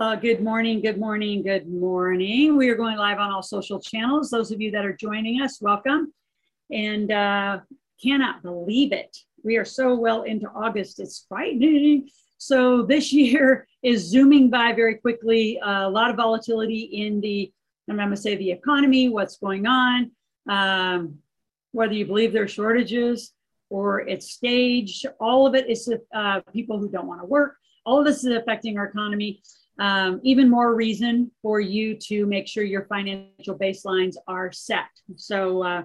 Uh, good morning, good morning, good morning. We are going live on all social channels. Those of you that are joining us, welcome. And uh, cannot believe it. We are so well into August. It's frightening. So this year is zooming by very quickly. Uh, a lot of volatility in the, I'm going to say the economy, what's going on, um, whether you believe there are shortages or it's staged, all of it is uh, people who don't want to work. All of this is affecting our economy um, even more reason for you to make sure your financial baselines are set. So uh,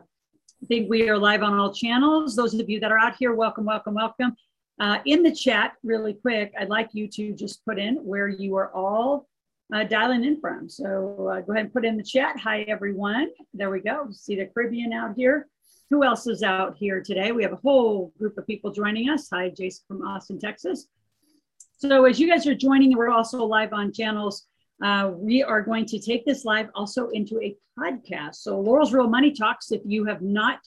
I think we are live on all channels. Those of you that are out here, welcome, welcome, welcome. Uh, in the chat, really quick, I'd like you to just put in where you are all uh, dialing in from. So uh, go ahead and put in the chat. Hi, everyone. There we go. See the Caribbean out here. Who else is out here today? We have a whole group of people joining us. Hi, Jason from Austin, Texas. So as you guys are joining, we're also live on channels. Uh, we are going to take this live also into a podcast. So Loral's Real Money Talks, if you have not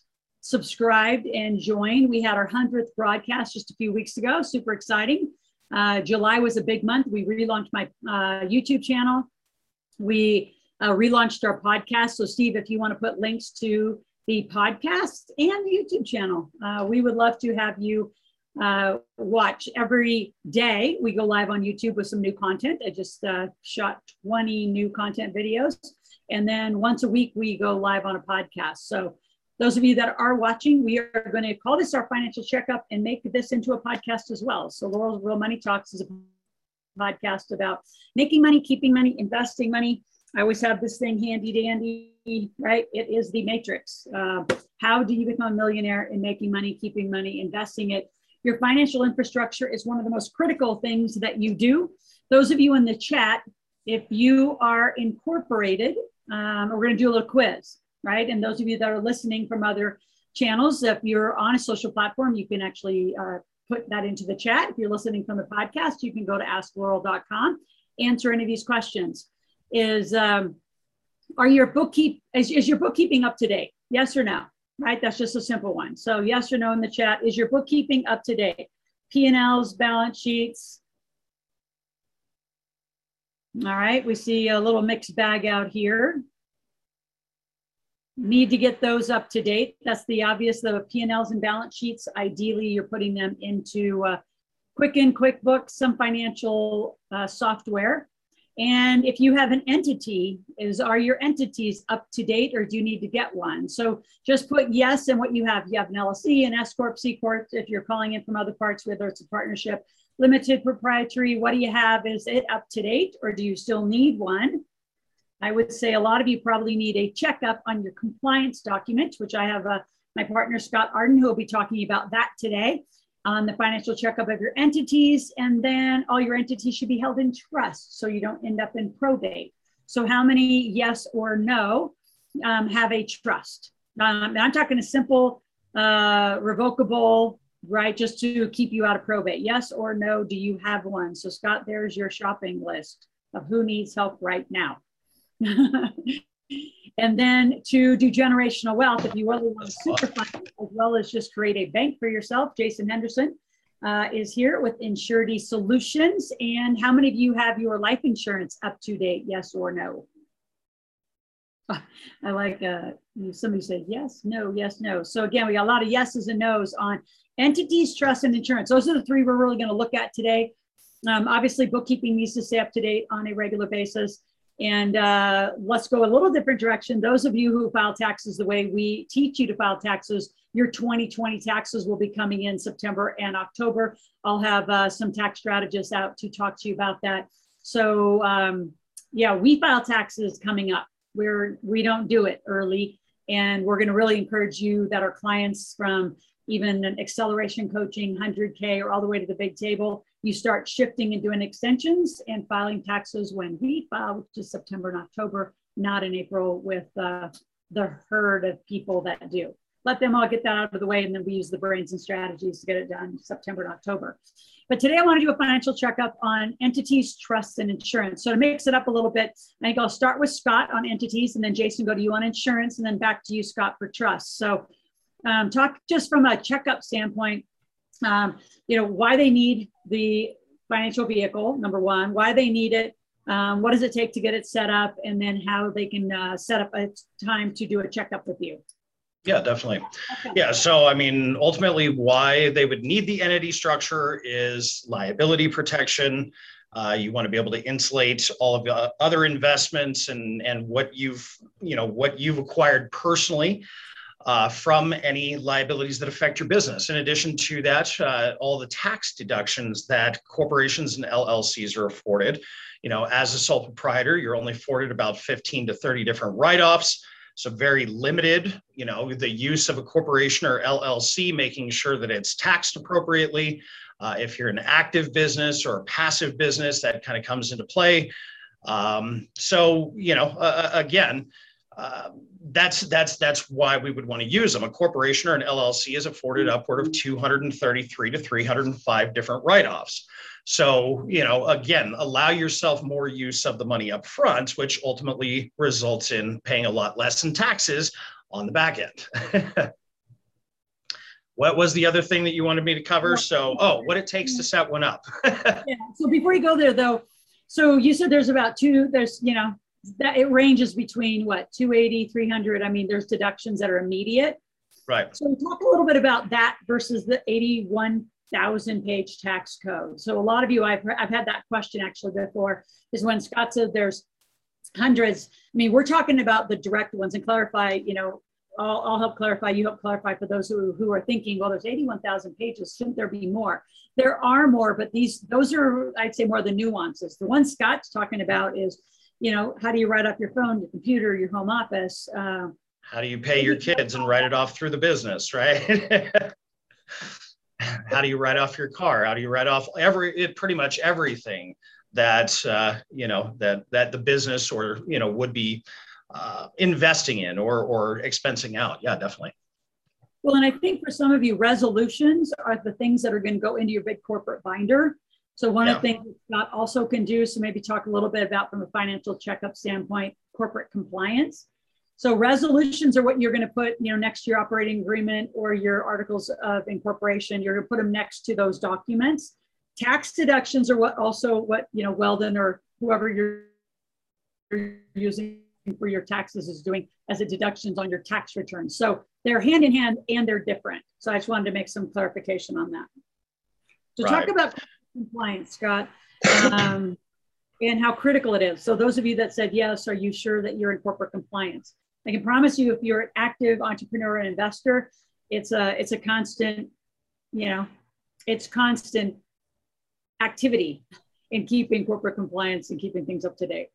subscribed and joined, we had our 100th broadcast just a few weeks ago. Super exciting. Uh, July was a big month. We relaunched my uh, YouTube channel. We uh, relaunched our podcast. So Steve, if you want to put links to the podcast and the YouTube channel, uh, we would love to have you uh, watch every day. We go live on YouTube with some new content. I just uh, shot 20 new content videos. And then once a week, we go live on a podcast. So, those of you that are watching, we are going to call this our financial checkup and make this into a podcast as well. So, Loral's Real Money Talks is a podcast about making money, keeping money, investing money. I always have this thing handy dandy, right? It is the matrix. Uh, how do you become a millionaire in making money, keeping money, investing it? Your financial infrastructure is one of the most critical things that you do. Those of you in the chat, if you are incorporated, um, we're going to do a little quiz, right? And those of you that are listening from other channels, if you're on a social platform, you can actually uh, put that into the chat. If you're listening from the podcast, you can go to askloral.com, answer any of these questions. Is um, are your bookkeep is, is your bookkeeping up to date? Yes or no? Right? That's just a simple one. So yes or no in the chat. Is your bookkeeping up to date? P&Ls, balance sheets. All right, we see a little mixed bag out here. Need to get those up to date. That's the obvious, the P&Ls and balance sheets. Ideally, you're putting them into uh, Quicken, QuickBooks, some financial uh, software. And if you have an entity, is are your entities up to date or do you need to get one? So just put yes and what you have. You have an LLC, an S Corp, C Corp, if you're calling in from other parts, whether it's a partnership, limited proprietary, what do you have? Is it up to date or do you still need one? I would say a lot of you probably need a checkup on your compliance document, which I have uh, my partner Scott Arden who will be talking about that today on the financial checkup of your entities, and then all your entities should be held in trust so you don't end up in probate. So, how many yes or no um, have a trust? Um, I'm talking a simple, uh, revocable, right? Just to keep you out of probate. Yes or no, do you have one? So, Scott, there's your shopping list of who needs help right now. and then to do generational wealth, if you really want to super fund as well as just create a bank for yourself, Jason Henderson uh, is here with Insurity Solutions. And how many of you have your life insurance up to date? Yes or no? I like uh, somebody said yes, no, yes, no. So again, we got a lot of yeses and nos on entities, trust, and insurance. Those are the three we're really going to look at today. Um, obviously, bookkeeping needs to stay up to date on a regular basis. And uh, let's go a little different direction. Those of you who file taxes the way we teach you to file taxes, your 2020 taxes will be coming in September and October. I'll have uh, some tax strategists out to talk to you about that. So um, yeah, we file taxes coming up. We're we don't do it early, and we're going to really encourage you that our clients from even an acceleration coaching 100k or all the way to the big table you start shifting and doing extensions and filing taxes when we file, which is September and October. not in April with uh, the herd of people that do. Let them all get that out of the way, and then we use the brains and strategies to get it done September and October. But today I want to do a financial checkup on entities, trusts, and insurance. So to mix it up a little bit, I think I'll start with Scott on entities, and then Jason go to you on insurance, and then back to you, Scott, for trust. So um, talk just from a checkup standpoint. Um, you know why they need the financial vehicle. Number one, why they need it. Um, what does it take to get it set up, and then how they can uh, set up a time to do a checkup with you. Yeah, definitely. Yeah. So, I mean, ultimately, why they would need the entity structure is liability protection. Uh, you want to be able to insulate all of the other investments and and what you've you know what you've acquired personally uh, from any liabilities that affect your business. In addition to that, uh, all the tax deductions that corporations and LLCs are afforded. You know, as a sole proprietor, you're only afforded about 15 to 30 different write-offs. So very limited, you know, the use of a corporation or LLC, making sure that it's taxed appropriately. Uh, if you're an active business or a passive business, that kind of comes into play. Um, so, you know, uh, again, uh, that's that's that's why we would want to use them. A corporation or an LLC is afforded upward of 233 to 305 different write-offs. So, you know, again, allow yourself more use of the money up front, which ultimately results in paying a lot less in taxes on the back end. what was the other thing that you wanted me to cover? So, oh, what it takes to set one up. yeah. So before you go there though, so you said there's about two, there's, you know, that it ranges between what 280, 300. I mean, there's deductions that are immediate. Right. So talk a little bit about that versus the 81 thousand page tax code. So a lot of you, I've, I've had that question actually before, is when Scott said there's hundreds. I mean, we're talking about the direct ones and clarify, you know, I'll, I'll help clarify, you help clarify for those who, who are thinking, well, there's 81,000 pages, shouldn't there be more? There are more, but these, those are, I'd say more the nuances. The one Scott's talking about is, you know, how do you write off your phone, your computer, your home office? Uh, how do you pay your kids and write it off through the business, right? how do you write off your car how do you write off every pretty much everything that uh, you know that that the business or you know would be uh, investing in or or expensing out yeah definitely well and i think for some of you resolutions are the things that are going to go into your big corporate binder so one yeah. of the things scott also can do so maybe talk a little bit about from a financial checkup standpoint corporate compliance so resolutions are what you're going to put, you know, next to your operating agreement or your articles of incorporation. You're going to put them next to those documents. Tax deductions are what also what you know Weldon or whoever you're using for your taxes is doing as a deductions on your tax return. So they're hand in hand and they're different. So I just wanted to make some clarification on that. To right. talk about compliance, Scott, um, and how critical it is. So those of you that said yes, are you sure that you're in corporate compliance? I can promise you, if you're an active entrepreneur and investor, it's a it's a constant, you know, it's constant activity in keeping corporate compliance and keeping things up to date.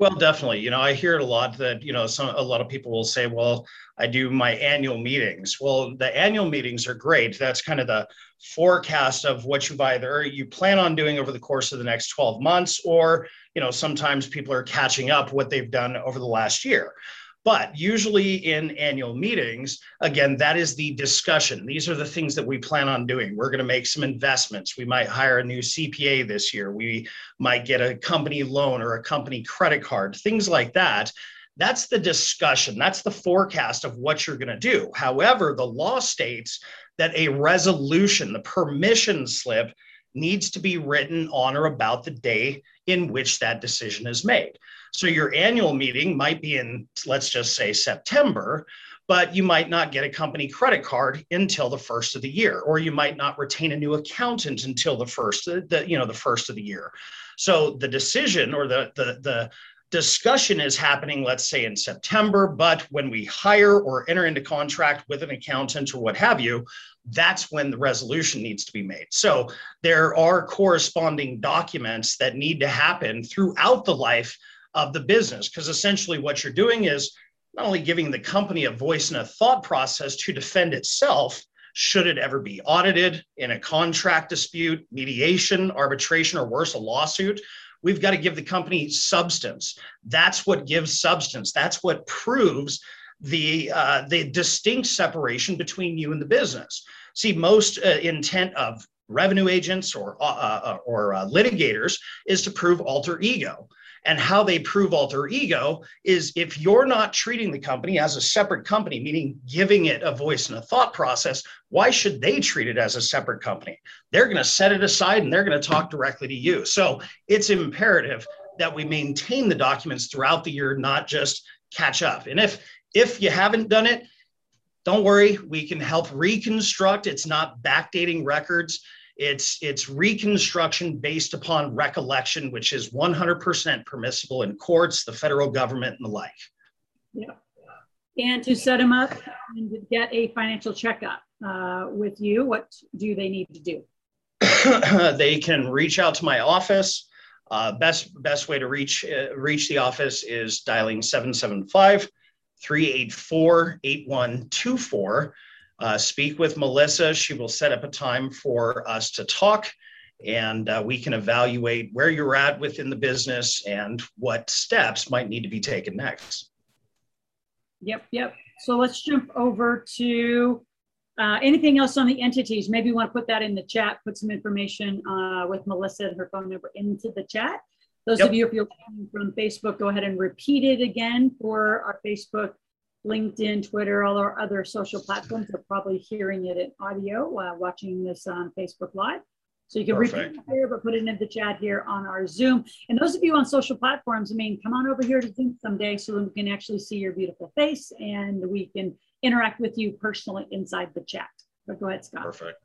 Well, definitely. You know, I hear it a lot that, you know, some a lot of people will say, well, I do my annual meetings. Well, the annual meetings are great. That's kind of the forecast of what you've either you plan on doing over the course of the next 12 months, or, you know, sometimes people are catching up what they've done over the last year. But usually in annual meetings, again, that is the discussion. These are the things that we plan on doing. We're going to make some investments. We might hire a new CPA this year. We might get a company loan or a company credit card, things like that. That's the discussion. That's the forecast of what you're going to do. However, the law states that a resolution, the permission slip, needs to be written on or about the day in which that decision is made. So your annual meeting might be in, let's just say September, but you might not get a company credit card until the first of the year, or you might not retain a new accountant until the first, uh, the, you know, the first of the year. So the decision or the, the, the discussion is happening, let's say in September, but when we hire or enter into contract with an accountant or what have you, that's when the resolution needs to be made. So there are corresponding documents that need to happen throughout the life of the business. Because essentially, what you're doing is not only giving the company a voice and a thought process to defend itself, should it ever be audited in a contract dispute, mediation, arbitration, or worse, a lawsuit, We've got to give the company substance. That's what gives substance. That's what proves the uh, the distinct separation between you and the business. See, most uh, intent of revenue agents or uh, uh or uh, litigators is to prove alter ego. And how they prove alter ego is if you're not treating the company as a separate company, meaning giving it a voice and a thought process, why should they treat it as a separate company? They're going to set it aside and they're going to talk directly to you. So it's imperative that we maintain the documents throughout the year, not just catch up. And if if you haven't done it, don't worry, we can help reconstruct. It's not backdating records. It's it's reconstruction based upon recollection, which is 100% permissible in courts, the federal government, and the like. Yeah. And to set them up and to get a financial checkup uh, with you, what do they need to do? they can reach out to my office. Uh, best best way to reach uh, reach the office is dialing 775 384 8124 uh, speak with Melissa. She will set up a time for us to talk and uh, we can evaluate where you're at within the business and what steps might need to be taken next. Yep, yep. So let's jump over to uh, anything else on the entities. Maybe you want to put that in the chat, put some information uh, with Melissa and her phone number into the chat. Those yep. of you, if you're from Facebook, go ahead and repeat it again for our Facebook LinkedIn, Twitter, all our other social platforms are probably hearing it in audio while watching this on Facebook Live. So you can repeat it here, but put it in the chat here on our Zoom. And those of you on social platforms, I mean, come on over here to Zoom someday so that we can actually see your beautiful face and we can interact with you personally inside the chat. But go ahead, Scott. Perfect.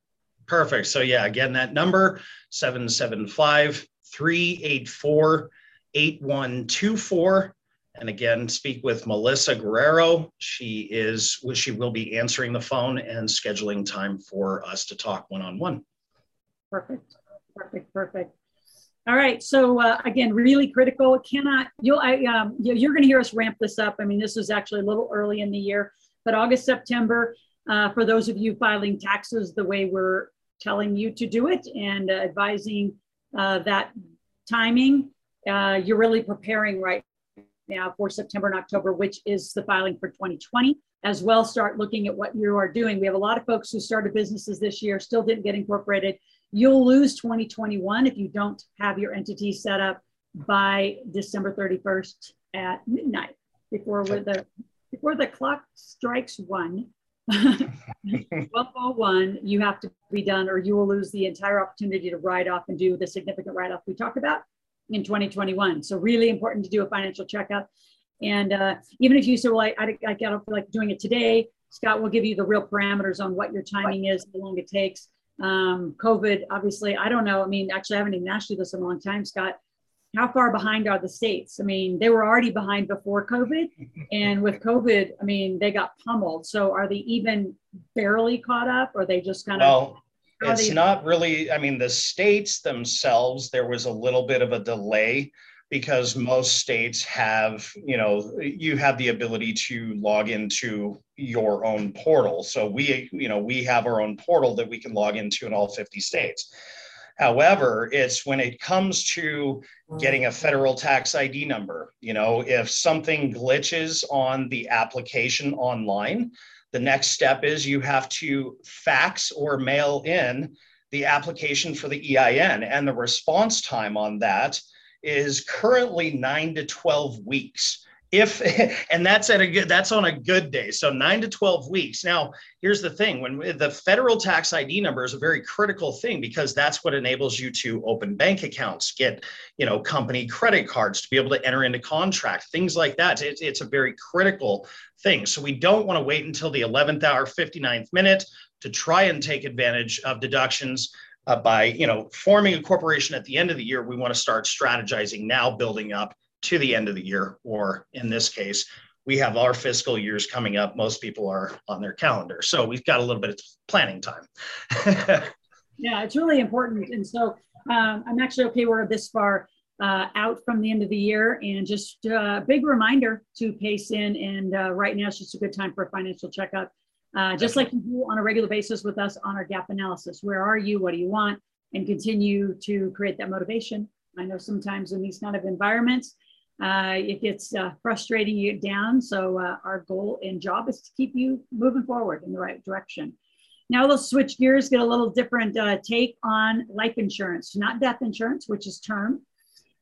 Perfect. So yeah, again, that number 775 384 8124 and again speak with melissa guerrero. She is she will be answering the phone and scheduling time for us to talk one-on-one. Perfect. Perfect perfect. All right so uh, again really critical. Cannot you'll I, um, you're going to hear us ramp this up. I mean this is actually a little early in the year but august september uh, for those of you filing taxes the way we're telling you to do it and uh, advising that timing uh, you're really preparing right now for September and October, which is the filing for 2020. As well, start looking at what you are doing. We have a lot of folks who started businesses this year, still didn't get incorporated. You'll lose 2021 if you don't have your entity set up by December 31st at midnight before the before the clock strikes one. 1201, you have to be done, or you will lose the entire opportunity to write off and do the significant write off we talked about in 2021. So really important to do a financial checkup. And uh, even if you say, well, I, I, I got like doing it today, Scott will give you the real parameters on what your timing is, how long it takes. Um, COVID, obviously, I don't know. I mean, actually, I haven't even asked you this in a long time, Scott. How far behind are the states? I mean, they were already behind before COVID. And with COVID, I mean, they got pummeled. So are they even barely caught up or they just kind of? It's not really i mean the states themselves there was a little bit of a delay because most states have you know you have the ability to log into your own portal. So we you know we have our own portal that we can log into in all 50 states. However it's when it comes to getting a federal tax id number you know if something glitches on the application online the next step is you have to fax or mail in the application for the EIN, and the response time on that is currently nine to 12 weeks if and that's at a good that's on a good day. So 9 to 12 weeks. Now here's the thing when the federal tax id number is a very critical thing because that's what enables you to open bank accounts get you know company credit cards to be able to enter into contract things like that. It, it's a very critical thing. So we don't want to wait until the 11th hour 59th minute to try and take advantage of deductions uh, by you know forming a corporation at the end of the year. We want to start strategizing now building up to the end of the year, or in this case, we have our fiscal years coming up. Most people are on their calendar. So we've got a little bit of planning time. yeah, it's really important. And so um, I'm actually okay. We're this far uh, out from the end of the year. And just a uh, big reminder to pace in. And uh, right now, it's just a good time for a financial checkup. Uh, just like you do on a regular basis with us on our gap analysis. Where are you? What do you want? And continue to create that motivation I know sometimes in these kind of environments, uh, it gets uh, frustrating, you down. So uh, our goal and job is to keep you moving forward in the right direction. Now let's switch gears, get a little different uh, take on life insurance, not death insurance, which is term.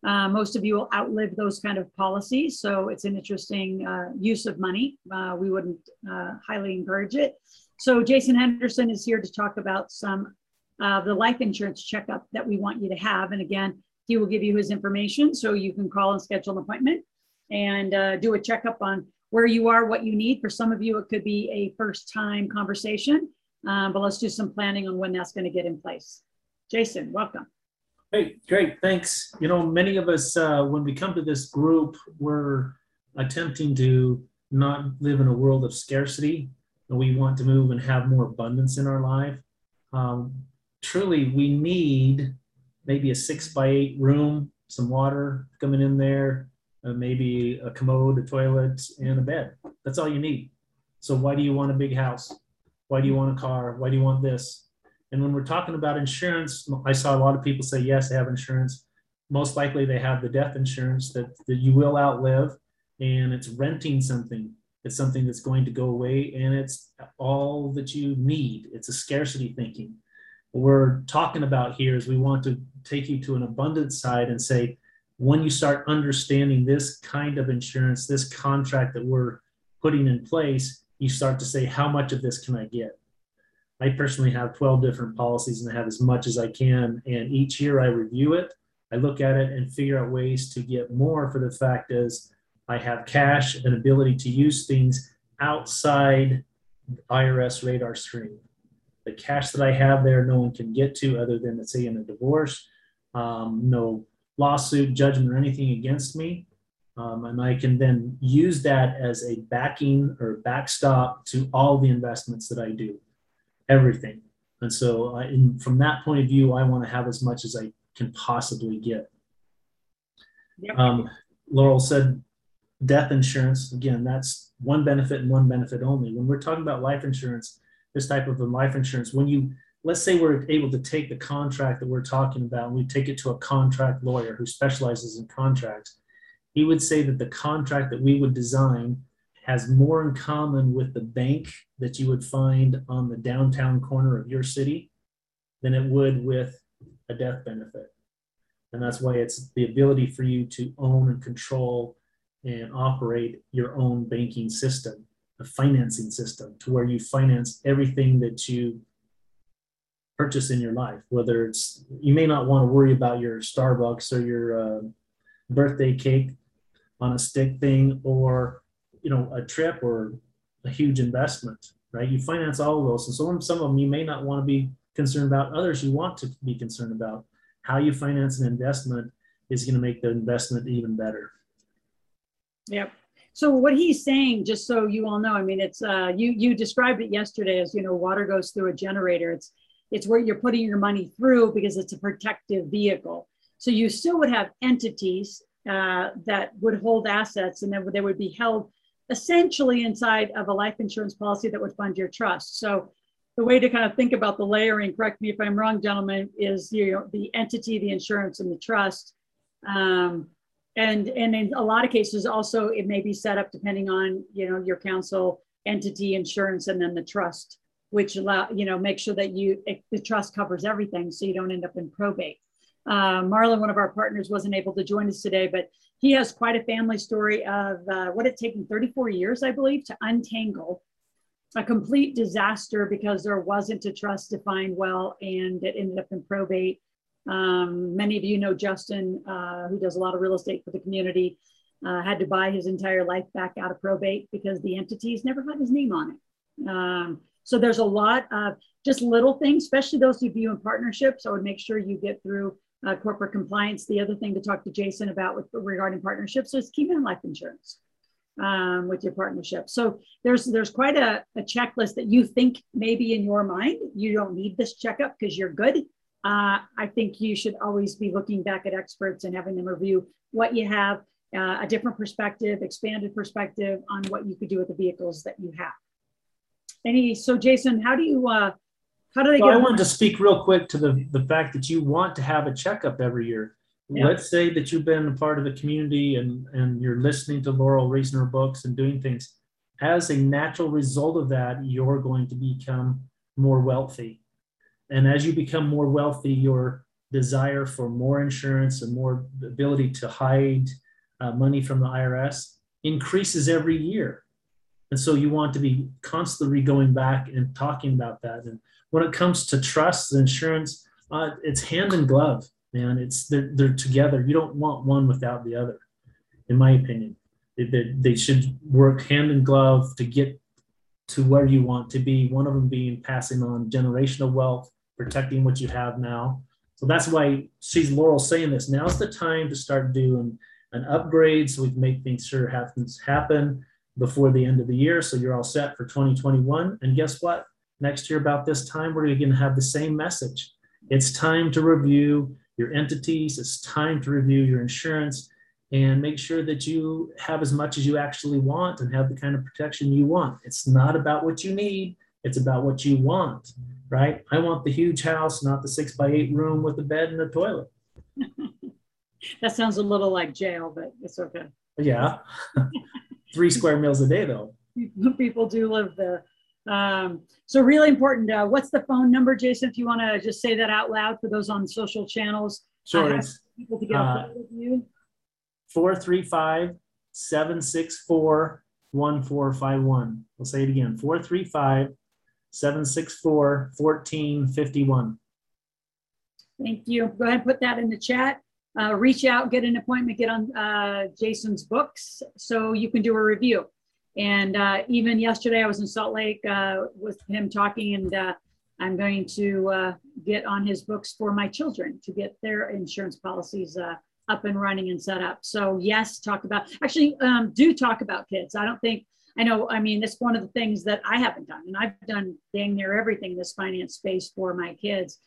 Uh, most of you will outlive those kind of policies. So it's an interesting uh, use of money. Uh, we wouldn't highly encourage it. So Jason Henderson is here to talk about some of the life insurance checkup that we want you to have. And again, he will give you his information so you can call and schedule an appointment and uh, do a checkup on where you are, what you need. For some of you, it could be a first time conversation, um, but let's do some planning on when that's going to get in place. Jason, welcome. Hey, great, thanks. You know, many of us, uh, when we come to this group, we're attempting to not live in a world of scarcity. And we want to move and have more abundance in our life. Um, truly, we need maybe a six by eight room, some water coming in there, uh, maybe a commode, a toilet, and a bed. That's all you need. So, why do you want a big house? Why do you want a car? Why do you want this? And when we're talking about insurance, I saw a lot of people say, yes, they have insurance. Most likely they have the death insurance that, that you will outlive, and it's renting something. It's something that's going to go away, and it's all that you need. It's a scarcity thinking. What we're talking about here is we want to take you to an abundant side and say, when you start understanding this kind of insurance, this contract that we're putting in place, you start to say, how much of this can I get? I personally have 12 different policies and I have as much as I can. And each year I review it, I look at it and figure out ways to get more for the fact is I have cash and ability to use things outside IRS radar screen. The cash that I have there, no one can get to other than, let's say, in a divorce, um, no lawsuit, judgment, or anything against me. Um, and I can then use that as a backing or backstop to all the investments that I do everything. And so, I, in, from that point of view, I want to have as much as I can possibly get. Yep. Um, Loral said death insurance. Again, that's one benefit and one benefit only. When we're talking about life insurance, this type of a life insurance, when you let's say we're able to take the contract that we're talking about and we take it to a contract lawyer who specializes in contracts, he would say that the contract that we would design has more in common with the bank that you would find on the downtown corner of your city than it would with a death benefit. And that's why it's the ability for you to own and control and operate your own banking system, a financing system, to where you finance everything that you purchase in your life. Whether it's, you may not want to worry about your Starbucks or your uh, birthday cake on a stick thing or you know a trip or a huge investment, right? You finance all of those, and so some of them you may not want to be concerned about. Others you want to be concerned about. How you finance an investment is going to make the investment even better. Yep. So what he's saying, just so you all know, I mean, it's uh, you you described it yesterday as you know, water goes through a generator. It's it's where you're putting your money through because it's a protective vehicle. So you still would have entities uh, that would hold assets, and then they would be held essentially inside of a life insurance policy that would fund your trust. So the way to kind of think about the layering, correct me if I'm wrong, gentlemen, is you know the entity, the insurance, and the trust. Um, and and in a lot of cases, also it may be set up depending on you know your council entity, insurance, and then the trust, which allow you know make sure that you the trust covers everything, so you don't end up in probate. Uh, Marlon, one of our partners, wasn't able to join us today, but he has quite a family story of uh, what it taken 34 years, I believe, to untangle a complete disaster because there wasn't a trust defined well and it ended up in probate. Um, many of you know Justin, uh, who does a lot of real estate for the community, uh, had to buy his entire life back out of probate because the entities never had his name on it. Um, so there's a lot of just little things, especially those of you in partnerships. I would make sure you get through uh, corporate compliance. The other thing to talk to Jason about with regarding partnerships is keeping life insurance um, with your partnership. So there's there's quite a, a, checklist that you think maybe in your mind you don't need this checkup because you're good. Uh, I think you should always be looking back at experts and having them review what you have, uh, a different perspective, expanded perspective on what you could do with the vehicles that you have. Any so Jason, how do you uh, how do they well, I wanted to speak real quick to the, the fact that you want to have a checkup every year. Yeah. Let's say that you've been a part of the community and, and you're listening to Loral raising her books and doing things. As a natural result of that, you're going to become more wealthy. And as you become more wealthy, your desire for more insurance and more ability to hide uh, money from the IRS increases every year. And so you want to be constantly going back and talking about that. And when it comes to trust, and insurance, uh, it's hand in glove, man. It's they're, they're together. You don't want one without the other, in my opinion. They, they, they should work hand in glove to get to where you want to be. One of them being passing on generational wealth, protecting what you have now. So that's why she's Loral saying this. Now's the time to start doing an upgrade so we can make things sure happens happen before the end of the year. So you're all set for 2021. And guess what? Next year, about this time, we're going to have the same message. It's time to review your entities. It's time to review your insurance and make sure that you have as much as you actually want and have the kind of protection you want. It's not about what you need, it's about what you want, right? I want the huge house, not the six by eight room with a bed and a toilet. that sounds a little like jail, but it's okay. Yeah. Three square meals a day, though. People do live there. Um, so really important. Uh, what's the phone number, Jason? If you want to just say that out loud for those on social channels. Sure. Uh, people to get a hold of you. 435 764 1451. We'll say it again 435 764 1451. Thank you. Go ahead and put that in the chat. Uh, reach out, get an appointment, get on uh, Jason's books so you can do a review. And uh, even yesterday, I was in Salt Lake uh, with him talking, and uh, I'm going to uh, get on his books for my children to get their insurance policies up and running and set up. So, yes, talk about actually um, do talk about kids. I don't think I know. I mean, it's one of the things that I haven't done, and I've done dang near everything in this finance space for my kids.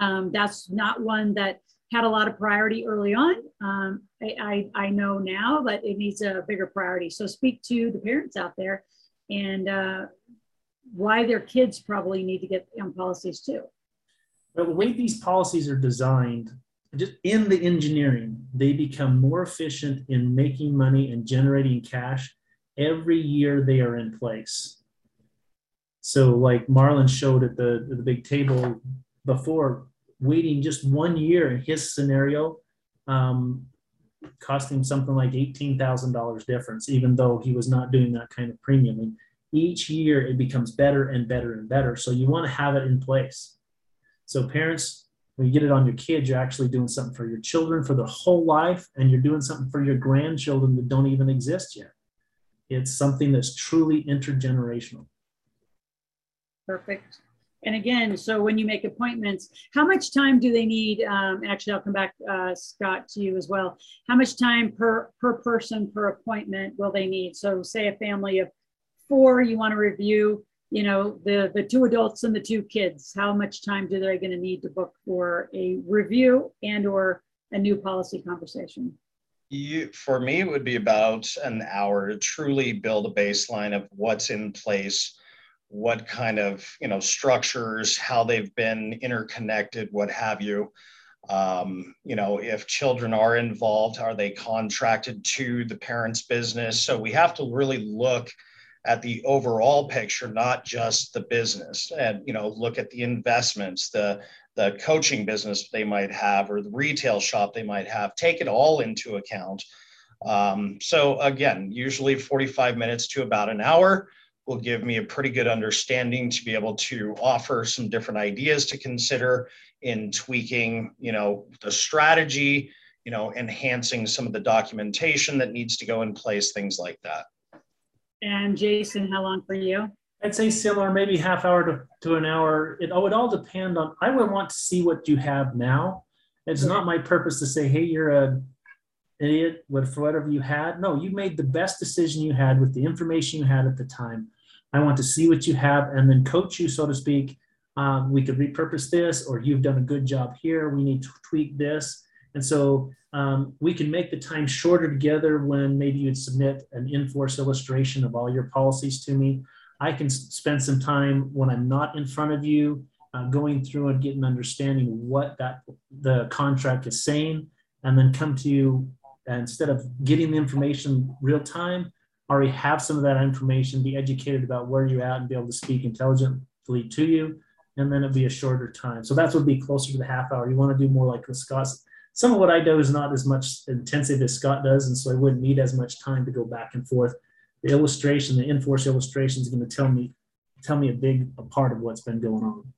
Um, that's not one that had a lot of priority early on. Um, I, I, I, know now, but it needs a bigger priority. So speak to the parents out there and uh, why their kids probably need to get on policies too. But the way these policies are designed, just in the engineering, they become more efficient in making money and generating cash every year they are in place. So, like Marlon showed at the, the big table before, waiting just one year in his scenario um, cost him something like $18,000 difference, even though he was not doing that kind of premium. And each year it becomes better and better and better. So you want to have it in place. So parents, you get it on your kids, you're actually doing something for your children for their whole life, and you're doing something for your grandchildren that don't even exist yet. It's something that's truly intergenerational. Perfect. And again, so when you make appointments, how much time do they need? Um, actually, I'll come back, uh, Scott, to you as well. How much time per per person per appointment will they need? So, say a family of four, you want to review, you know, the the two adults and the two kids. How much time do they going to need to book for a review and or a new policy conversation? You, for me, it would be about an hour to truly build a baseline of what's in place what kind of you know structures how they've been interconnected what have you um, you know if children are involved are they contracted to the parents business so we have to really look at the overall picture not just the business. And you know look at the investments the the coaching business they might have or the retail shop they might have. Take it all into account. Um, so again usually 45 minutes to about an hour will give me a pretty good understanding to be able to offer some different ideas to consider in tweaking, you know, the strategy, you know, enhancing some of the documentation that needs to go in place, things like that. And Jason, how long for you? I'd say similar, maybe half hour to, to an hour. It would all depend on, I would want to see what you have now. It's not my purpose to say, hey, you're a idiot for whatever you had. No, you made the best decision you had with the information you had at the time. I want to see what you have and then coach you, so to speak. Um, we could repurpose this, or you've done a good job here. We need to tweak this. And so um, we can make the time shorter together when maybe you'd submit an in-force illustration of all your policies to me. I can spend some time when I'm not in front of you, uh, going through and getting understanding what that the contract is saying, and then come to you instead of getting the information real time, already have some of that information, be educated about where you're at and be able to speak intelligently to you. And then it'd be a shorter time. So that's would be closer to the half hour. You want to do more like with Scott's. Some of what I do is not as much intensive as Scott does, and so I wouldn't need as much time to go back and forth. The illustration, the in-force illustration is going to tell me tell me a big a part of what's been going on.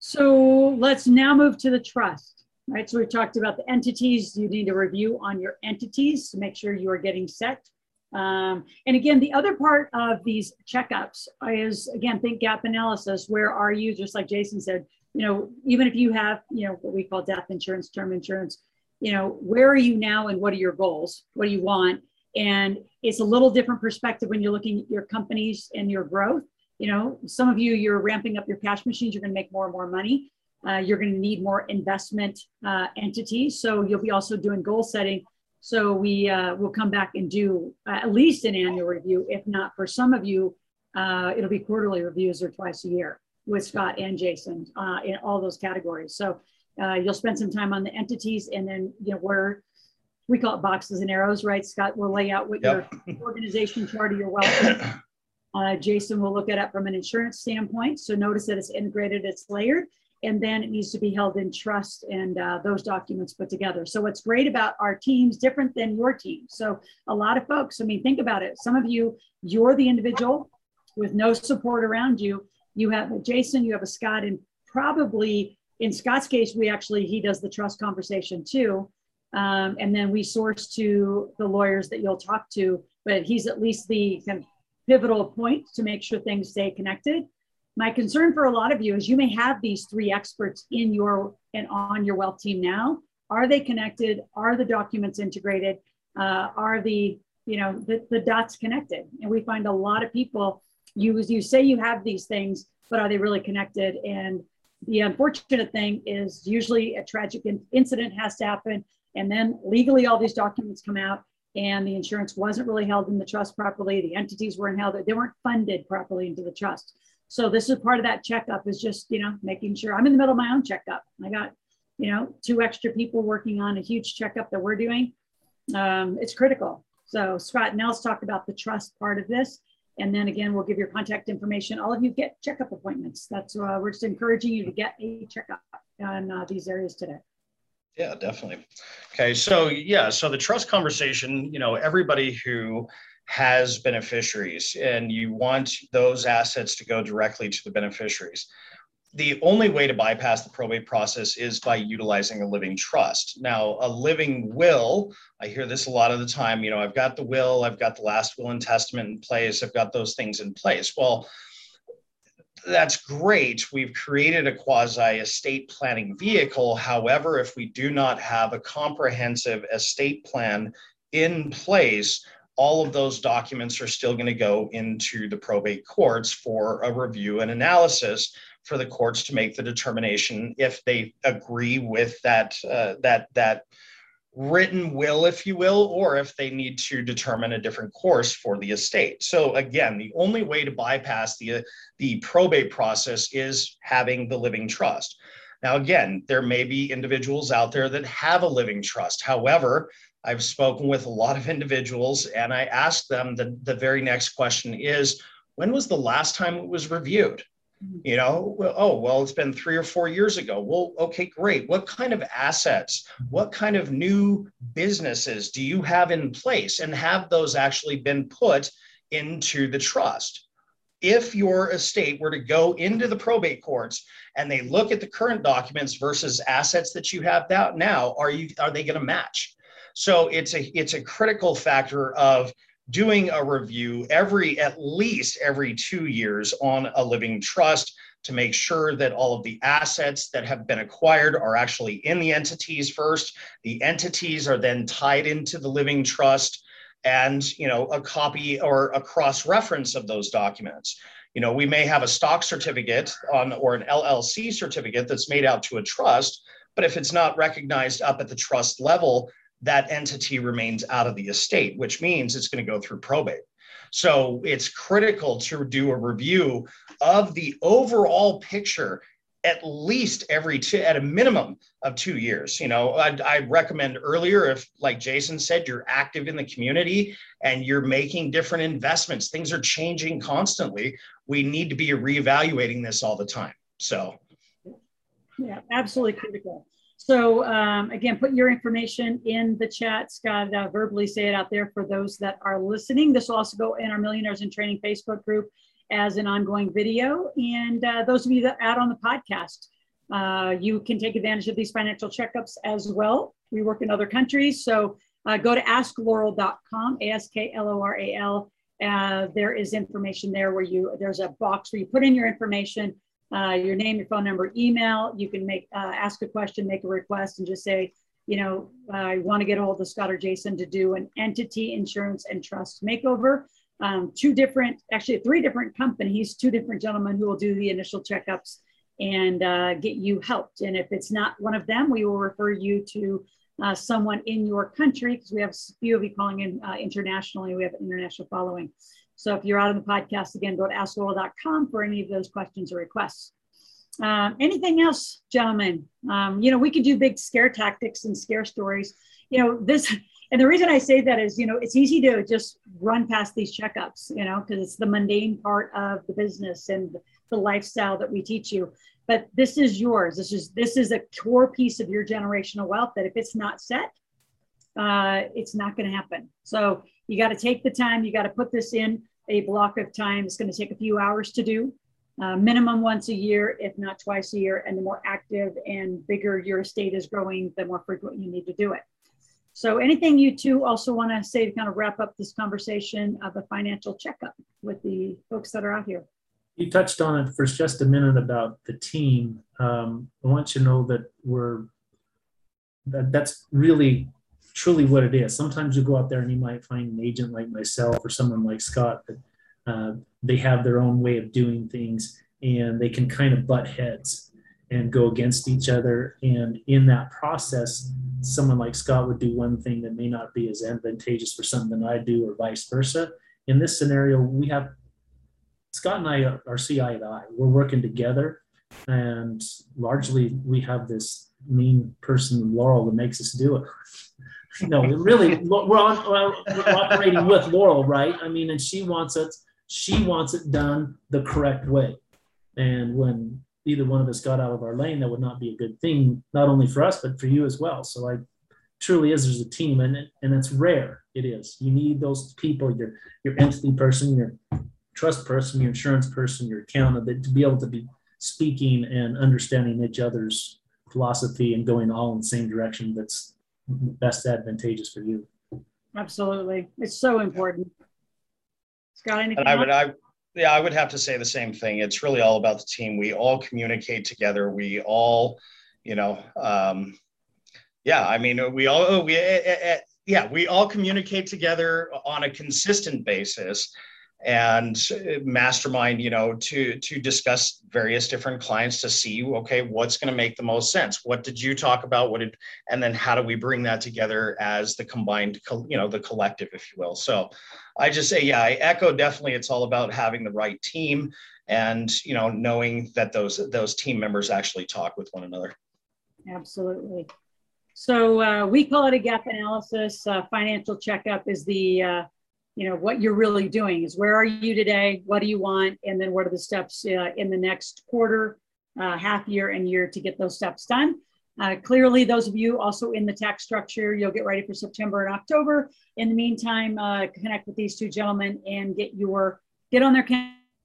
So let's now move to the trust, right? So we talked about the entities. You need a review on your entities to make sure you are getting set. Um, and again, the other part of these checkups is again, think gap analysis. Where are you? Just like Jason said, you know, even if you have, you know, what we call death insurance, term insurance, you know, where are you now and what are your goals? What do you want? And it's a little different perspective when you're looking at your companies and your growth. You know, some of you, you're ramping up your cash machines, you're going to make more and more money. Uh, you're going to need more investment uh, entities. So you'll be also doing goal setting. So we uh, will come back and do at least an annual review. If not for some of you, uh, it'll be quarterly reviews or twice a year with Scott and Jason uh, in all those categories. So uh, you'll spend some time on the entities and then, you know, where we call it boxes and arrows, right? Scott will lay out what yep. your organization chart of your wealth uh, Jason will look at it from an insurance standpoint. So notice that it's integrated, it's layered, and then it needs to be held in trust and uh, those documents put together. So what's great about our teams, different than your team. So a lot of folks, I mean, think about it. Some of you, you're the individual with no support around you. You have a Jason, you have a Scott, and probably in Scott's case, we actually, he does the trust conversation too. Um, and then we source to the lawyers that you'll talk to, but he's at least the kind of pivotal point to make sure things stay connected. My concern for a lot of you is you may have these three experts in your and on your wealth team now. Are they connected? Are the documents integrated? Uh, are the you know the, the dots connected? And we find a lot of people you you say you have these things, but are they really connected? And the unfortunate thing is usually a tragic incident has to happen, and then legally all these documents come out, and the insurance wasn't really held in the trust properly. The entities weren't held, they weren't funded properly into the trust. So this is part of that checkup is just, you know, making sure I'm in the middle of my own checkup. I got, you know, two extra people working on a huge checkup that we're doing. Um, it's critical. So Scott Nels talked about the trust part of this. And then again, we'll give your contact information. All of you get checkup appointments. That's uh, we're just encouraging you to get a checkup on uh, these areas today. Yeah, definitely. Okay, so yeah, so the trust conversation, you know, everybody who has beneficiaries and you want those assets to go directly to the beneficiaries. The only way to bypass the probate process is by utilizing a living trust. Now, a living will, I hear this a lot of the time, you know, I've got the will, I've got the last will and testament in place, I've got those things in place. Well, that's great. We've created a quasi estate planning vehicle. However, if we do not have a comprehensive estate plan in place, all of those documents are still going to go into the probate courts for a review and analysis for the courts to make the determination if they agree with that uh, that that written will, if you will, or if they need to determine a different course for the estate. So again, the only way to bypass the, the probate process is having the living trust. Now, again, there may be individuals out there that have a living trust. However, I've spoken with a lot of individuals and I asked them the, the very next question is, when was the last time it was reviewed? Mm-hmm. you know oh well it's been three or four years ago. Well okay great. What kind of assets mm-hmm. what kind of new businesses do you have in place and have those actually been put into the trust? If your estate were to go into the probate courts and they look at the current documents versus assets that you have now are you are they going to match? So it's a it's a critical factor of doing a review every at least every two years on a living trust to make sure that all of the assets that have been acquired are actually in the entities first. The entities are then tied into the living trust and you know a copy or a cross reference of those documents. You know we may have a stock certificate on or an llc certificate that's made out to a trust but if it's not recognized up at the trust level that entity remains out of the estate, which means it's going to go through probate. So it's critical to do a review of the overall picture at least every two, at a minimum of two years. You know, I, I recommend earlier if, like Jason said, you're active in the community and you're making different investments. Things are changing constantly. We need to be reevaluating this all the time. So, yeah, absolutely critical. So um, again, put your information in the chat. Scott, uh, verbally say it out there for those that are listening. This will also go in our Millionaires in Training Facebook group as an ongoing video. And uh, those of you that add on the podcast, uh, you can take advantage of these financial checkups as well. We work in other countries. So uh, go to askloral.com, A-S-K-L-O-R-A-L. Uh, there is information there where you, there's a box where you put in your information, uh, your name, your phone number, email. You can make, uh, ask a question, make a request and just say, you know, I want to get a hold of Scott or Jason to do an entity insurance and trust makeover um, two different, actually three different companies, two different gentlemen who will do the initial checkups and uh, get you helped. And if it's not one of them, we will refer you to uh, someone in your country because we have a few of you calling in uh, internationally. We have an international following. So if you're out on the podcast, again, go to askloral.com for any of those questions or requests. Um, anything else, gentlemen? Um, you know, we could do big scare tactics and scare stories. You know, this and the reason I say that is, you know, it's easy to just run past these checkups, you know, because it's the mundane part of the business and the lifestyle that we teach you. But this is yours. This is this is a core piece of your generational wealth that if it's not set, uh, it's not going to happen. So you got to take the time. You got to put this in a block of time. It's going to take a few hours to do, uh, minimum once a year, if not twice a year. And the more active and bigger your estate is growing, the more frequent you need to do it. So anything you two also want to say to kind of wrap up this conversation of a financial checkup with the folks that are out here? You touched on it for just a minute about the team. Um, I want you to know that we're that, that's really truly what it is. Sometimes you go out there and you might find an agent like myself or someone like Scott that uh, they have their own way of doing things and they can kind of butt heads and go against each other. And in that process, someone like Scott would do one thing that may not be as advantageous for something that I do, or vice versa. In this scenario, we have Scott and I are see eye to eye. We're working together, and largely we have this mean person, Loral, that makes us do it. Know, really, we're, on, we're operating with Loral, right? I mean, and she wants it. She wants it done the correct way. And when either one of us got out of our lane, that would not be a good thing, not only for us, but for you as well. So I truly is there's a team and and it's rare. It is. You need those people, your your entity person, your trust person, your insurance person, your accountant, to be able to be speaking and understanding each other's philosophy and going all in the same direction that's best advantageous for you. Absolutely. It's so important. Scott, anything and I would I yeah, I would have to say the same thing. It's really all about the team. We all communicate together. We all, you know, um, yeah. I mean, we all we uh, yeah we all communicate together on a consistent basis and mastermind you know to to discuss various different clients to see okay what's going to make the most sense? What did you talk about? What did and then how do we bring that together as the combined you know the collective if you will? So i just say yeah i echo definitely it's all about having the right team and you know knowing that those those team members actually talk with one another. Absolutely. So uh, we call it a gap analysis. Uh, financial checkup is the uh, you know what you're really doing is where are you today? What do you want? And then what are the steps uh, in the next quarter uh, half year and year to get those steps done? Uh, clearly those of you also in the tax structure you'll get ready for september and october. In the meantime uh, connect with these two gentlemen and get your get on their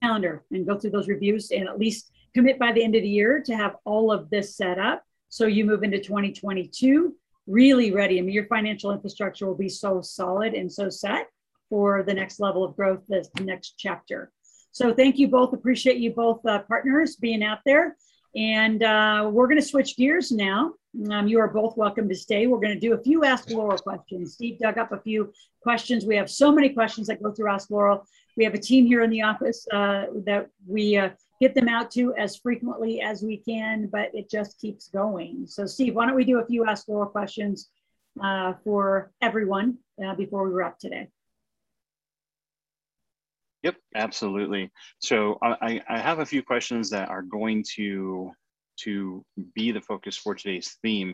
calendar and go through those reviews and at least commit by the end of the year to have all of this set up so you move into 2022 really ready. I mean your financial infrastructure will be so solid and so set for the next level of growth, the, next chapter. So thank you both. Appreciate you both uh, partners being out there. And uh, we're going to switch gears now. Um, you are both welcome to stay. We're going to do a few Ask Loral questions. Steve dug up a few questions. We have so many questions that go through Ask Loral. We have a team here in the office uh, that we uh, get them out to as frequently as we can, but it just keeps going. So, Steve, why don't we do a few Ask Loral questions uh, for everyone uh, before we wrap today? Yep, absolutely. So I, I have a few questions that are going to to be the focus for today's theme.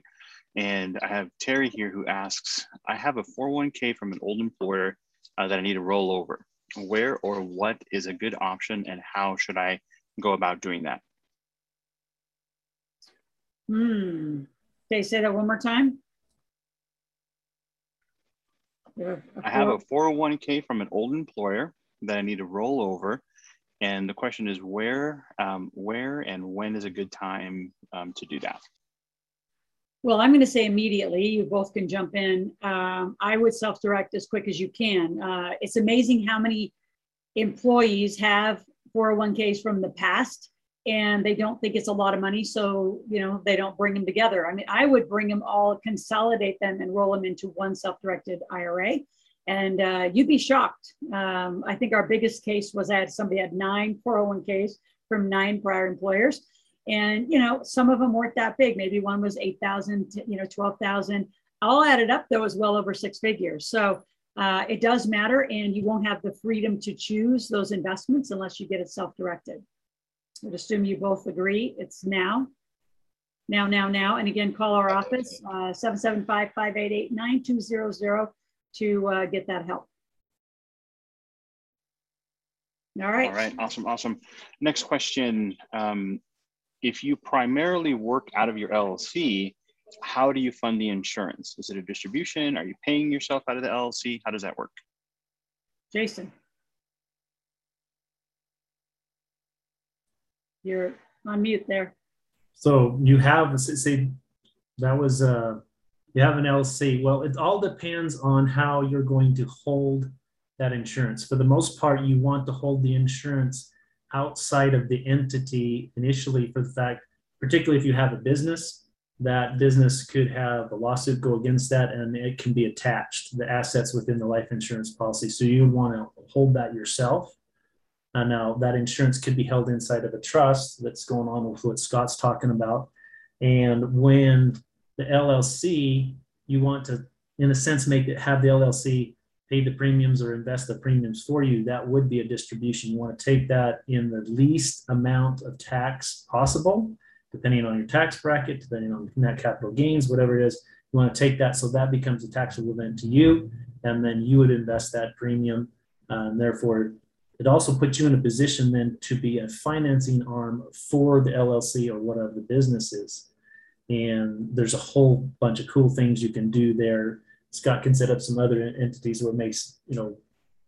And I have Terry here who asks I have a 401k from an old employer uh, that I need to roll over. Where or what is a good option, and how should I go about doing that? Hmm. Okay, say that one more time. I have a 401k from an old employer that I need to roll over. And the question is where, um, where and when is a good time um, to do that? Well, I'm going to say immediately. You both can jump in. Um, I would self-direct as quick as you can. Uh, it's amazing how many employees have 401ks from the past and they don't think it's a lot of money so you know they don't bring them together i mean i would bring them all consolidate them and roll them into one self-directed ira and uh, you'd be shocked um, i think our biggest case was that somebody had nine 401ks from nine prior employers and you know some of them weren't that big maybe one was 8000 you know 12000 all added up though was well over six figures so uh, it does matter and you won't have the freedom to choose those investments unless you get it self-directed I would assume you both agree. It's now. Now, now, now. And again, call our office, uh, 775-588-9200 to uh, get that help. All right. All right. Awesome. Awesome. Next question. Um, if you primarily work out of your LLC, how do you fund the insurance? Is it a distribution? Are you paying yourself out of the LLC? How does that work? Jason. You're on mute there. So you have say that was uh you have an LC. Well, it all depends on how you're going to hold that insurance. For the most part, you want to hold the insurance outside of the entity initially for the fact, particularly if you have a business, that business could have a lawsuit go against that and it can be attached, the assets within the life insurance policy. So you want to hold that yourself. Uh, now, that insurance could be held inside of a trust that's going on with what Scott's talking about. And when the LLC, you want to, in a sense, make it have the LLC pay the premiums or invest the premiums for you, that would be a distribution. You want to take that in the least amount of tax possible, depending on your tax bracket, depending on net capital gains, whatever it is. You want to take that so that becomes a taxable event to you, and then you would invest that premium. And therefore, it also puts you in a position then to be a financing arm for the LLC or whatever the business is. And there's a whole bunch of cool things you can do there. Scott can set up some other entities where it makes, you know,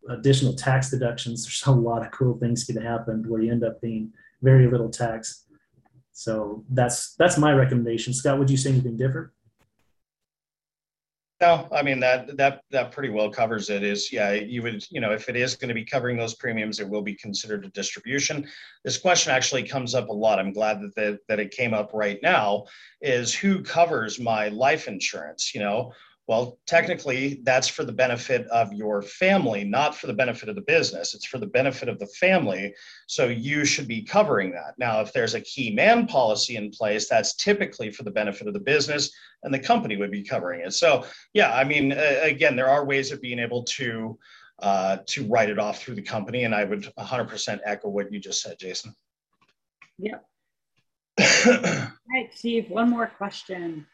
additional tax deductions. There's a lot of cool things can happen where you end up paying very little tax. So that's that's my recommendation. Scott, would you say anything different? No, I mean that that that pretty well covers it. Is yeah, you would you know if it is going to be covering those premiums, it will be considered a distribution. This question actually comes up a lot. I'm glad that that, that it came up right now. Is who covers my life insurance? You know, well, technically, that's for the benefit of your family, not for the benefit of the business. It's for the benefit of the family. So you should be covering that. Now, if there's a key man policy in place, that's typically for the benefit of the business, and the company would be covering it. So, yeah, I mean, uh, again, there are ways of being able to uh, to write it off through the company, and I would 100% echo what you just said, Jason. Yeah. All right, Steve. One more question.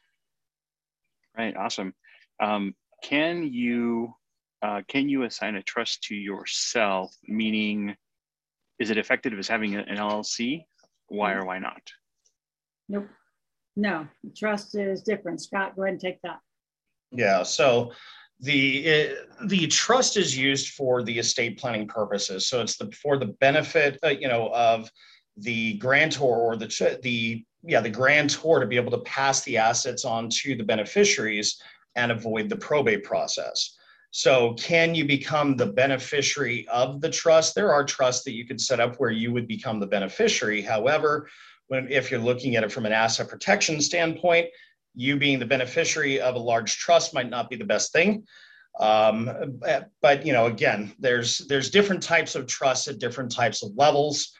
Right. Awesome. Um, can you uh, can you assign a trust to yourself? Meaning, is it effective as having an LLC? Why or why not? Nope. No, trust is different. Scott, go ahead and take that. Yeah. So the it, the trust is used for the estate planning purposes. So it's the for the benefit, uh, you know, of the grantor or the the yeah the grantor to be able to pass the assets on to the beneficiaries and avoid the probate process. So, can you become the beneficiary of the trust? There are trusts that you could set up where you would become the beneficiary. However, when if you're looking at it from an asset protection standpoint, you being the beneficiary of a large trust might not be the best thing. Um, but you know, again, there's there's different types of trusts at different types of levels.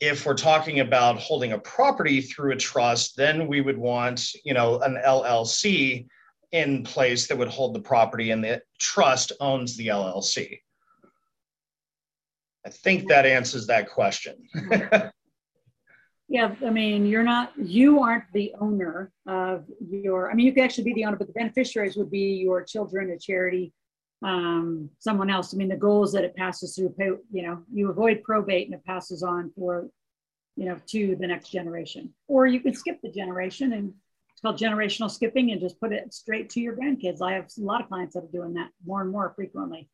If we're talking about holding a property through a trust, then we would want you know an LLC in place that would hold the property and the trust owns the LLC. I think that answers that question. Yeah, I mean, you're not, you aren't the owner of your, I mean, you could actually be the owner, but the beneficiaries would be your children, a charity, um, someone else. I mean, the goal is that it passes through, you know, you avoid probate and it passes on for, you know, to the next generation. Or you could skip the generation and it's called generational skipping and just put it straight to your grandkids. I have a lot of clients that are doing that more and more frequently.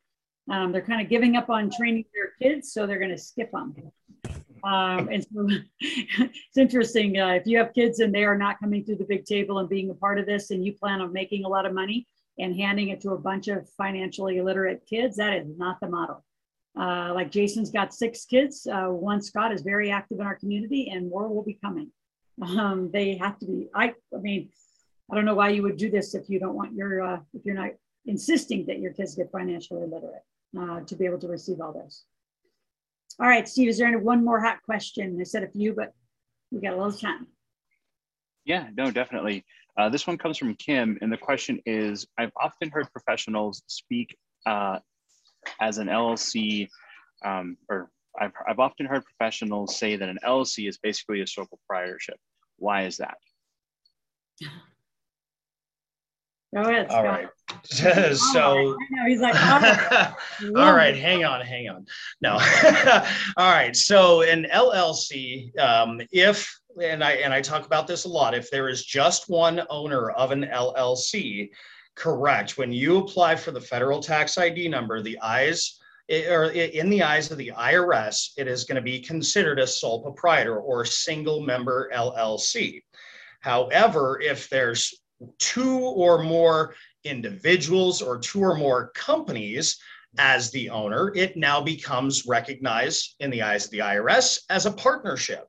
Um, they're kind of giving up on training their kids, so they're going to skip them. Um, and so it's interesting uh, if you have kids and they are not coming through the big table and being a part of this, and you plan on making a lot of money and handing it to a bunch of financially illiterate kids, that is not the model. Uh, like Jason's got six kids. Uh, one Scott is very active in our community, and more will be coming. Um, they have to be. I, I mean, I don't know why you would do this if you don't want your uh, if you're not insisting that your kids get financially literate uh, to be able to receive all this. All right, Steve, is there any one more hot question? I said a few, but we got a little time. Yeah, no, definitely. Uh, this one comes from Kim, and the question is I've often heard professionals speak uh, as an LLC, um, or I've, I've often heard professionals say that an LLC is basically a sole proprietorship. Why is that? Go ahead. All right. so he's like, oh, all right, hang on, hang on. No, all right. So an LLC, um, if and I and I talk about this a lot, if there is just one owner of an LLC, correct. When you apply for the federal tax ID number, the eyes or in the eyes of the IRS, it is going to be considered a sole proprietor or single member LLC. However, if there's two or more individuals or two or more companies as the owner, it now becomes recognized in the eyes of the IRS as a partnership.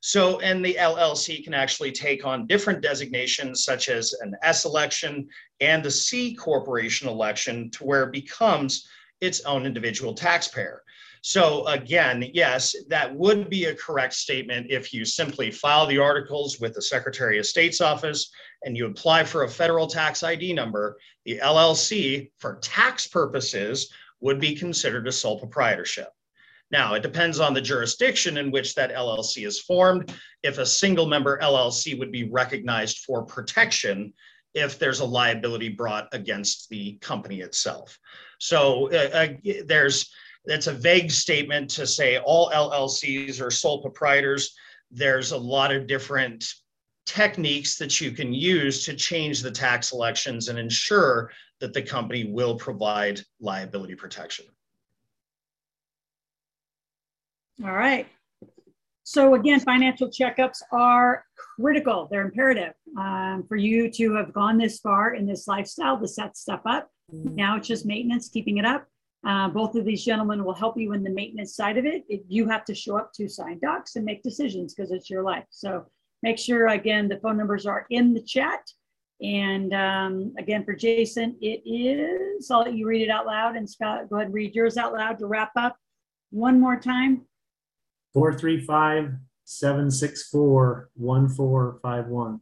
So, and the LLC can actually take on different designations such as an S election and a C corporation election to where it becomes its own individual taxpayer. So again, yes, that would be a correct statement if you simply file the articles with the Secretary of State's office and you apply for a federal tax ID number, the LLC for tax purposes would be considered a sole proprietorship. Now, it depends on the jurisdiction in which that LLC is formed. If a single member LLC would be recognized for protection if there's a liability brought against the company itself. So uh, uh, there's that's a vague statement to say all LLCs are sole proprietors. There's a lot of different techniques that you can use to change the tax elections and ensure that the company will provide liability protection. All right. So again, financial checkups are critical. They're imperative um, for you to have gone this far in this lifestyle to set stuff up. Now it's just maintenance, keeping it up. Uh, both of these gentlemen will help you in the maintenance side of it. you have to show up to sign docs and make decisions because it's your life. So make sure, again, the phone numbers are in the chat. And um, again, for Jason, it is, I'll let you read it out loud. And Scott, go ahead and read yours out loud to wrap up. One more time 435 764 1451.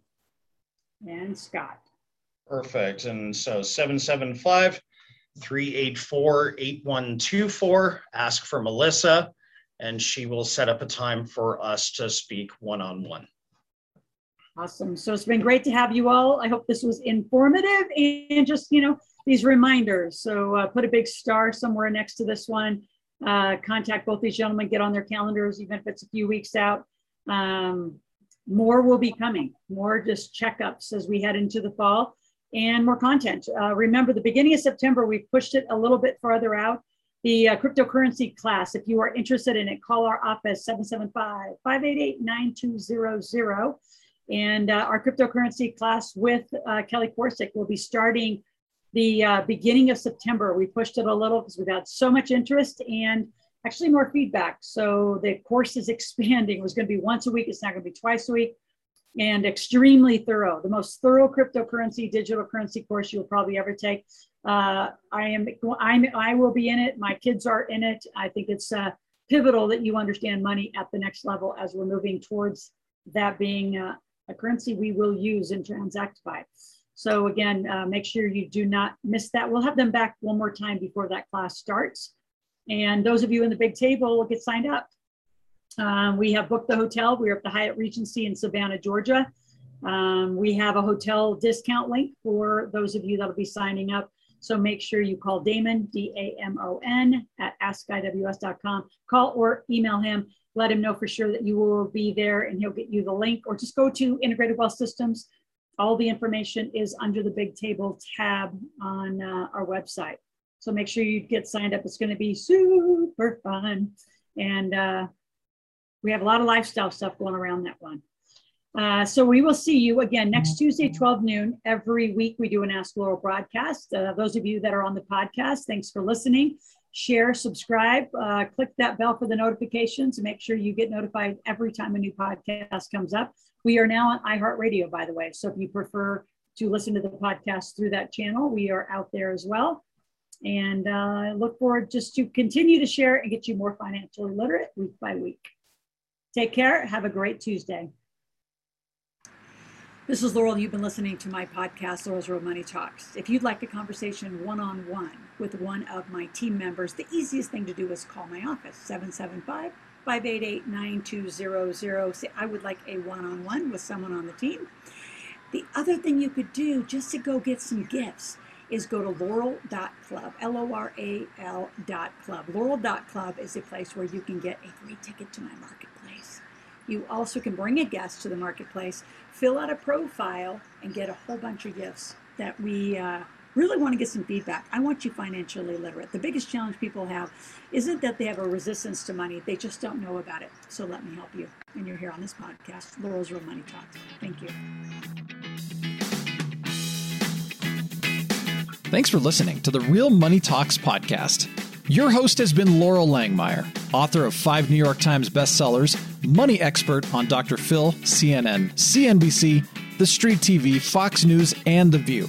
And Scott. Perfect. And so 775 384 8124. Ask for Melissa, and she will set up a time for us to speak one on one. Awesome. So it's been great to have you all. I hope this was informative and just, you know, these reminders. So uh, put a big star somewhere next to this one. Uh, contact both these gentlemen, get on their calendars, even if it's a few weeks out. Um, more will be coming, more just checkups as we head into the fall and more content. Uh, remember, the beginning of September, we pushed it a little bit farther out. The uh, cryptocurrency class, if you are interested in it, call our office 775 588 9200. And uh, our cryptocurrency class with uh, Kelly Korsick will be starting the uh, beginning of September. We pushed it a little because we've had so much interest and actually more feedback. So the course is expanding. It was going to be once a week. It's now going to be twice a week and extremely thorough. The most thorough cryptocurrency, digital currency course you'll probably ever take. Uh, I am, I'm, I will be in it. My kids are in it. I think it's uh, pivotal that you understand money at the next level as we're moving towards that being uh, a currency we will use and transact by. So again, uh, make sure you do not miss that. We'll have them back one more time before that class starts. And those of you in the big table will get signed up. Um, we have booked the hotel. We're at the Hyatt Regency in Savannah, Georgia. Um, we have a hotel discount link for those of you that'll be signing up. So make sure you call Damon, D A M O N, at askiws.com. Call or email him. Let him know for sure that you will be there and he'll get you the link or just go to Integrated Wealth Systems. All the information is under the Big Table tab on uh, our website. So make sure you get signed up. It's going to be super fun. And uh, we have a lot of lifestyle stuff going around that one. Uh, so we will see you again next Tuesday, 12 noon. Every week we do an Ask Loral broadcast. Uh, those of you that are on the podcast, thanks for listening. Share, subscribe, uh, click that bell for the notifications and make sure you get notified every time a new podcast comes up. We are now on iHeartRadio, by the way. So if you prefer to listen to the podcast through that channel, we are out there as well. And uh, I look forward just to continue to share and get you more financially literate week by week. Take care. Have a great Tuesday. This is Loral. You've been listening to my podcast, Loral's Real Money Talks. If you'd like a conversation one on one with one of my team members, the easiest thing to do is call my office, 775 588 9200. Say, I would like a one on one with someone on the team. The other thing you could do just to go get some gifts is go to loral.club, L O R A L dot club. Loral.club is a place where you can get a free ticket to my marketplace. You also can bring a guest to the marketplace, fill out a profile, and get a whole bunch of gifts that we uh, really want to get some feedback. I want you financially literate. The biggest challenge people have isn't that they have a resistance to money, they just don't know about it. So let me help you. And you're here on this podcast, Loral's Real Money Talks. Thank you. Thanks for listening to the Real Money Talks podcast. Your host has been Loral Langemeier, author of five New York Times bestsellers, money expert on Dr. Phil, CNN, CNBC, The Street TV, Fox News, and The View.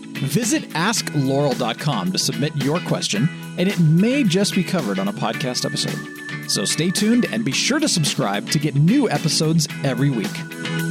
Visit askloral.com to submit your question, and it may just be covered on a podcast episode. So stay tuned and be sure to subscribe to get new episodes every week.